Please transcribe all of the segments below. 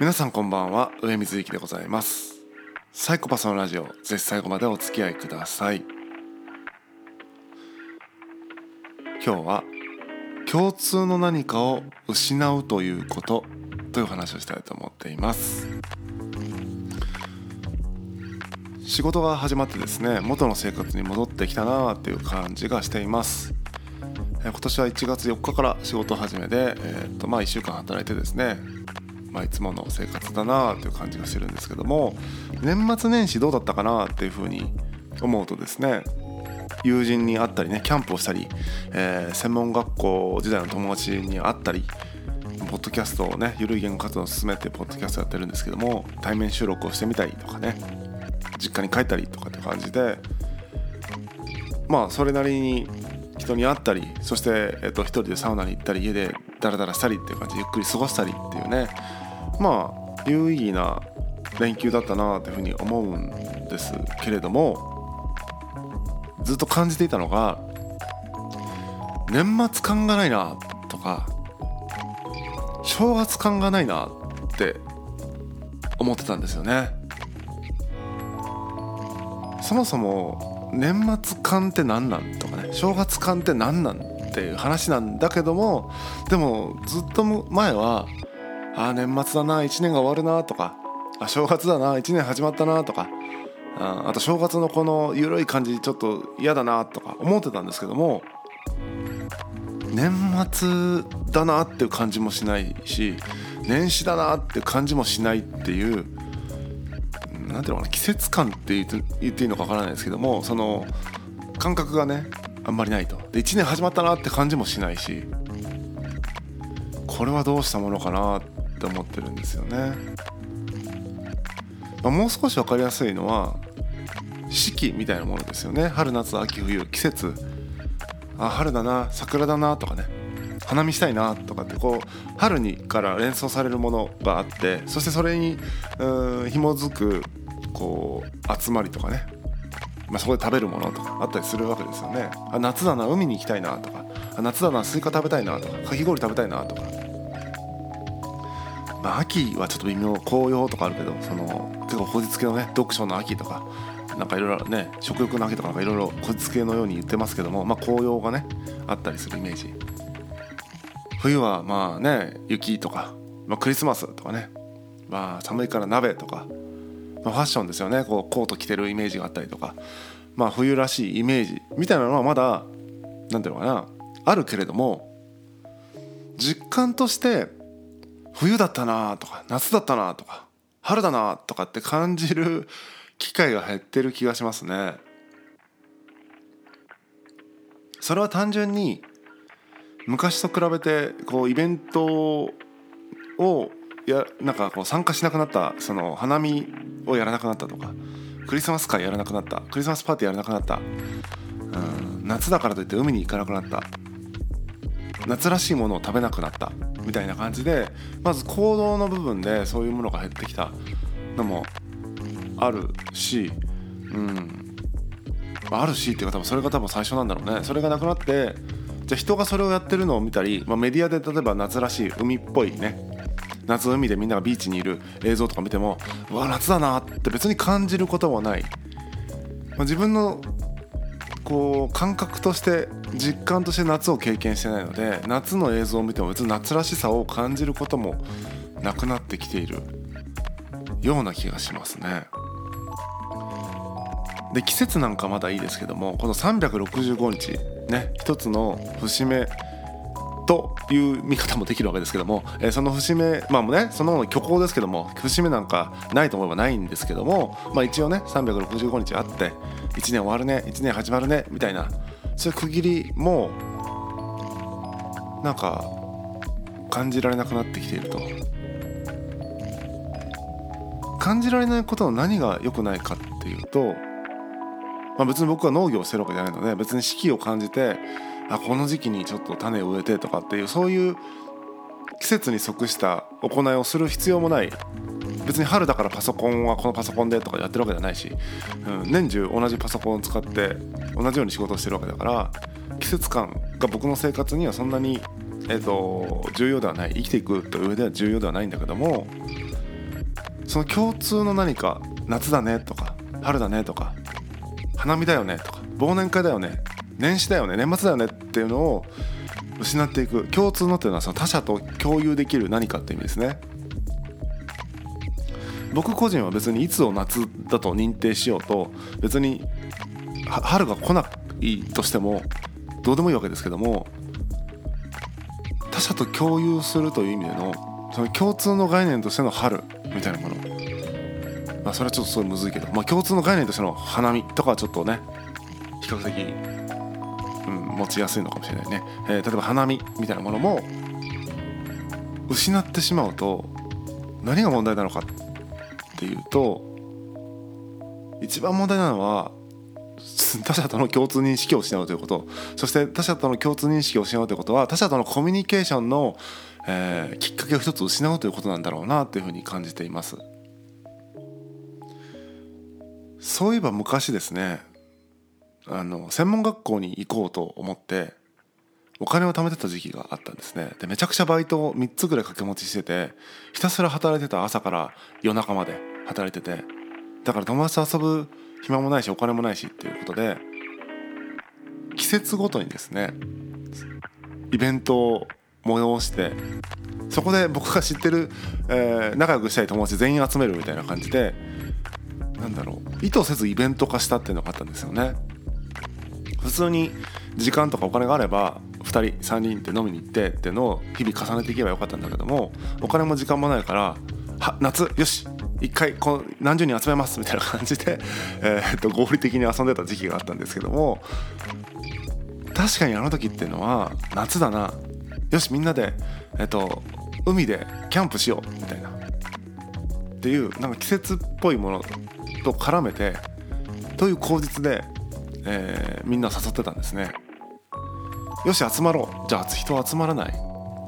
皆さんこんばんは上水幸でございます。サイコパスのラジオぜひ最後までお付き合いください。今日は共通の何かを失うということという話をしたいと思っています。仕事が始まってですね元の生活に戻ってきたなっていう感じがしています。今年は1月4日から仕事始めで、えー、とまあ1週間働いてですねまあ、いつもの生活だなという感じがしてるんですけども年末年始どうだったかなっていうふうに思うとですね友人に会ったりねキャンプをしたり、えー、専門学校時代の友達に会ったりポッドキャストをねゆるい言語活動を進めてポッドキャストやってるんですけども対面収録をしてみたりとかね実家に帰ったりとかって感じでまあそれなりに人に会ったりそして、えっと、一人でサウナに行ったり家でダラダラしたりっていう感じでゆっくり過ごしたりっていうね。まあ有意義な連休だったなというふうに思うんですけれどもずっと感じていたのが年末感がないなとか正月感がないなって思ってたんですよね。そもそも年末感って何なんとかね正月感って何なんっていう話なんだけどもでもずっと前はあ年末だな1年が終わるなとかあ正月だな1年始まったなとかああと正月のこの緩い感じちょっと嫌だなとか思ってたんですけども年末だなっていう感じもしないし年始だなっていう感じもしないっていう何ていうのかな季節感って言っていいのかわからないですけどもその感覚がねあんまりないと。で1年始まったなって感じもしないしこれはどうしたものかなって思ってるんですよね、まあ、もう少し分かりやすいのは四季みたいなものですよね。春夏秋冬季節。あ春だな桜だなとかね。花見したいなとかってこう春にから連想されるものがあってそしてそれにうん紐づくこう集まりとかね、まあ、そこで食べるものとかあったりするわけですよね。あ夏だな海に行きたいなとか。あ夏だなスイカ食べたいなとかかき氷食べたいなとか。まあ、秋はちょっと微妙紅葉とかあるけどその結構こじつけのね読書の秋とかなんかいろいろね食欲の秋とかいろいろこじつけのように言ってますけども、まあ、紅葉がねあったりするイメージ。冬はまあね雪とか、まあ、クリスマスとかね、まあ、寒いから鍋とか、まあ、ファッションですよね。こうコート着てるイメージがあったりとか、まあ、冬らしいイメージ。みたいなのはまだ何ていうのかな。あるけれども実感として冬だったなとか夏だったなとか春だなとかって感じる機会が減ってる気がしますね。それは単純に昔と比べてこうイベントをやなんかこう参加しなくなったその花見をやらなくなったとかクリスマス会やらなくなったクリスマスパーティーやらなくなった。うん夏だからといって海に行かなくなった。夏らしいものを食べなくなったみたいな感じでまず行動の部分でそういうものが減ってきたのもあるしうん。あるしっていうか多分それが多分最初なんだろうね。それがなくなってじゃあ人がそれをやってるのを見たり、まあ、メディアで例えば夏らしい海っぽいね夏の海でみんながビーチにいる映像とか見てもうわ夏だなって別に感じることもない、まあ、自分のこう感覚として実感として夏を経験してないので夏の映像を見ても別に夏らしさを感じることもなくなってきているような気がしますね。で季節なんかまだいいですけどもこの365日ね一つの節目という見方もできるわけですけども、えー、その節目まあねその虚構ですけども節目なんかないと思えばないんですけども、まあ、一応ね365日あって1年終わるね1年始まるねみたいなそういう区切りもなんか感じられなくなってきていると。感じられないことの何が良くないかっていうと、まあ、別に僕は農業をしてるわけじゃないので別に四季を感じてあこの時期にちょっと種を植えてとかっていうそういう季節に即した行いをする必要もない。別に春だからパソコンはこのパソコンでとかやってるわけじゃないし、うん、年中同じパソコンを使って同じように仕事をしてるわけだから季節感が僕の生活にはそんなに、えーと、重要ではない。生きていくという上では重要ではないんだけどもその共通の何か夏だねとか春だねとか花見だよねとか忘年会だよね年始だよね年末だよねっていうのを失っていく共通のっていうのはその他者と共有できる何かって意味ですね。僕個人は別にいつを夏だと認定しようと別に春が来ないとしてもどうでもいいわけですけども他者と共有するという意味でのその共通の概念としての春みたいなもの。まあそれはちょっとすごいむずいけど、まあ、共通の概念としての花見とかはちょっとね比較的、持ちやすいのかもしれないね、えー、例えば花見みたいなものも失ってしまうと何が問題なのかっていうと一番問題なのは 他者との共通認識を失うということ。そして他者との共通認識を失うということは他者とのコミュニケーションの、えー、きっかけを一つ失うということなんだろうなというふうに感じています。そういえば昔ですねあの専門学校に行こうと思ってお金を貯めてた時期があったんですね。でめちゃくちゃバイトを3つぐらい掛け持ちしててひたすら働いてた朝から夜中まで働いててだから友達と遊ぶ暇もないしお金もないしっていうことで季節ごとにですねイベントを催してそこで僕が知ってる、えー、仲良くしたい友達全員集めるみたいな感じでなんだろう意図せずイベント化したっていうのがあったんですよね。普通に時間とかお金があれば2人3人って飲みに行ってっていうのを日々重ねていけばよかったんだけどもお金も時間もないからは夏よし一回この何十人集めますみたいな感じで、えー、っと合理的に遊んでた時期があったんですけども確かにあの時っていうのは夏だなよしみんなで、えっと、海でキャンプしようみたいな。っていうなんか季節っぽいものと絡めてという口実で、えー、みんな誘ってたんですね。よし集まろう。じゃあ人集まらない。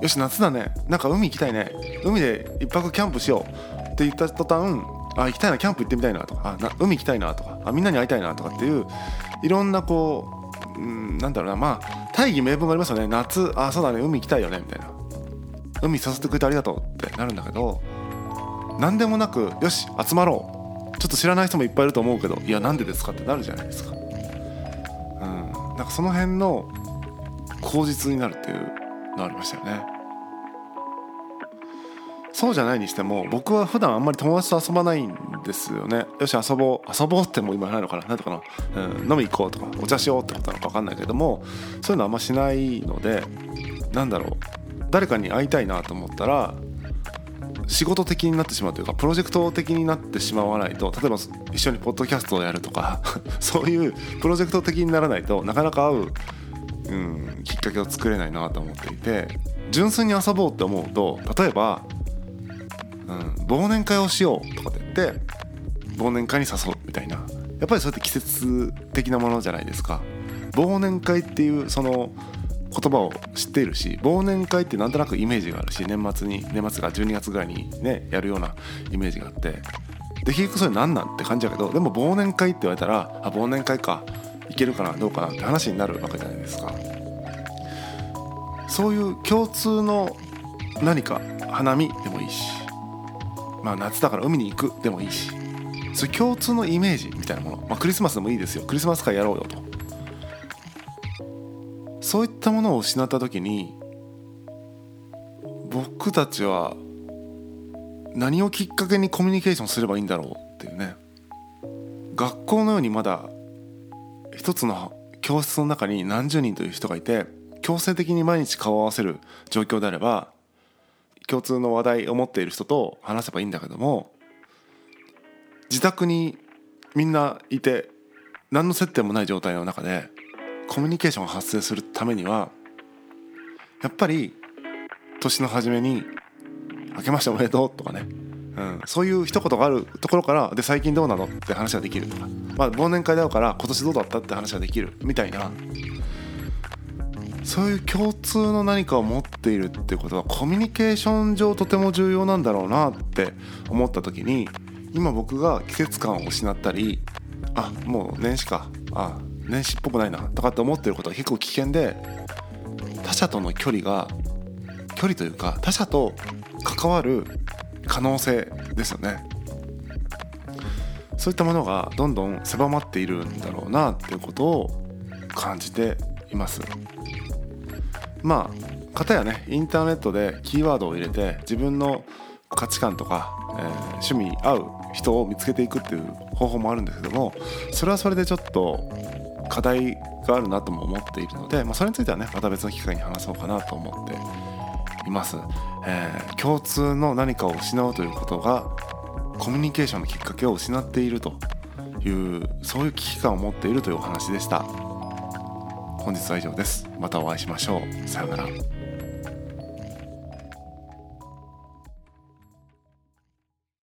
よし夏だね。なんか海行きたいね。海で一泊キャンプしよう。って言った途端あ行きたいなキャンプ行ってみたいなとか。あな海行きたいなとか。あみんなに会いたいなとかっていういろんなこう、うん、なんだろうな。まあ大義名分がありますよね。夏あそうだね。海行きたいよね。みたいな。海誘ってくれてありがとうってなるんだけど何でもなくよし集まろう。ちょっと知らない人もいっぱいいると思うけどいやなんでですかってなるじゃないですか。その辺の口実になるっていうのありましたよね。そうじゃないにしても僕は普段あんまり友達と遊ばないんですよねよし遊ぼう遊ぼうってもう今ないのかな何とかな、うん、飲み行こうとかお茶しようってことなのか分かんないけどもそういうのあんましないのでなんだろう誰かに会いたいなと思ったら仕事的になってしまうというかプロジェクト的になってしまわないと例えば一緒にポッドキャストをやるとか そういうプロジェクト的にならないとなかなか会う、うん、きっかけを作れないなと思っていて純粋に遊ぼうって思うと例えばうん、忘年会をしようとかって言って忘年会に誘うみたいな。やっぱりそれって季節的なものじゃないですか。忘年会っていうその言葉を知っているし忘年会ってなんとなくイメージがあるし年末に年末が12月ぐらいにねやるようなイメージがあってで結局それ何なんって感じだけどでも忘年会って言われたらあ忘年会かいけるかなどうかなって話になるわけじゃないですか。そういう共通の何か花見でもいいしまあ、夏だから海に行くでもいいしそういう共通のイメージみたいなもの、まあ、クリスマスでもいいですよ。クリスマス会やろうよと。そういったものを失った時に僕たちは何をきっかけにコミュニケーションすればいいんだろうっていうね。学校のようにまだ一つの教室の中に何十人という人がいて強制的に毎日顔を合わせる状況であれば共通の話題を持っている人と話せばいいんだけども自宅にみんないて何の接点もない状態の中でコミュニケーションが発生するためにはやっぱり年の初めに「明けましておめでとう」とかね、うん、そういう一言があるところからで最近どうなのって話ができる。とか、まあ、忘年会だから今年どうだったって話ができる。みたいな。そういう共通の何かを持っているっていうことはコミュニケーション上とても重要なんだろうなって思った時に今僕が季節感を失ったりあもう年始か。あ年始っぽくないなとかって思ってることは結構危険で他者との距離が距離というか他者と関わる可能性ですよね。そういったものがどんどん狭まっているんだろうなっていうことを感じています。まあかたやねインターネットでキーワードを入れて自分の価値観とか、えー、趣味合う人を見つけていくっていう方法もあるんですけどもそれはそれでちょっと課題があるなとも思っているので、まあ、それについてはねまた別の機会に話そうかなと思っています、えー、共通の何かを失うということがコミュニケーションのきっかけを失っているというそういう危機感を持っているというお話でした。本日は以上です。またお会いしましょう。さようなら。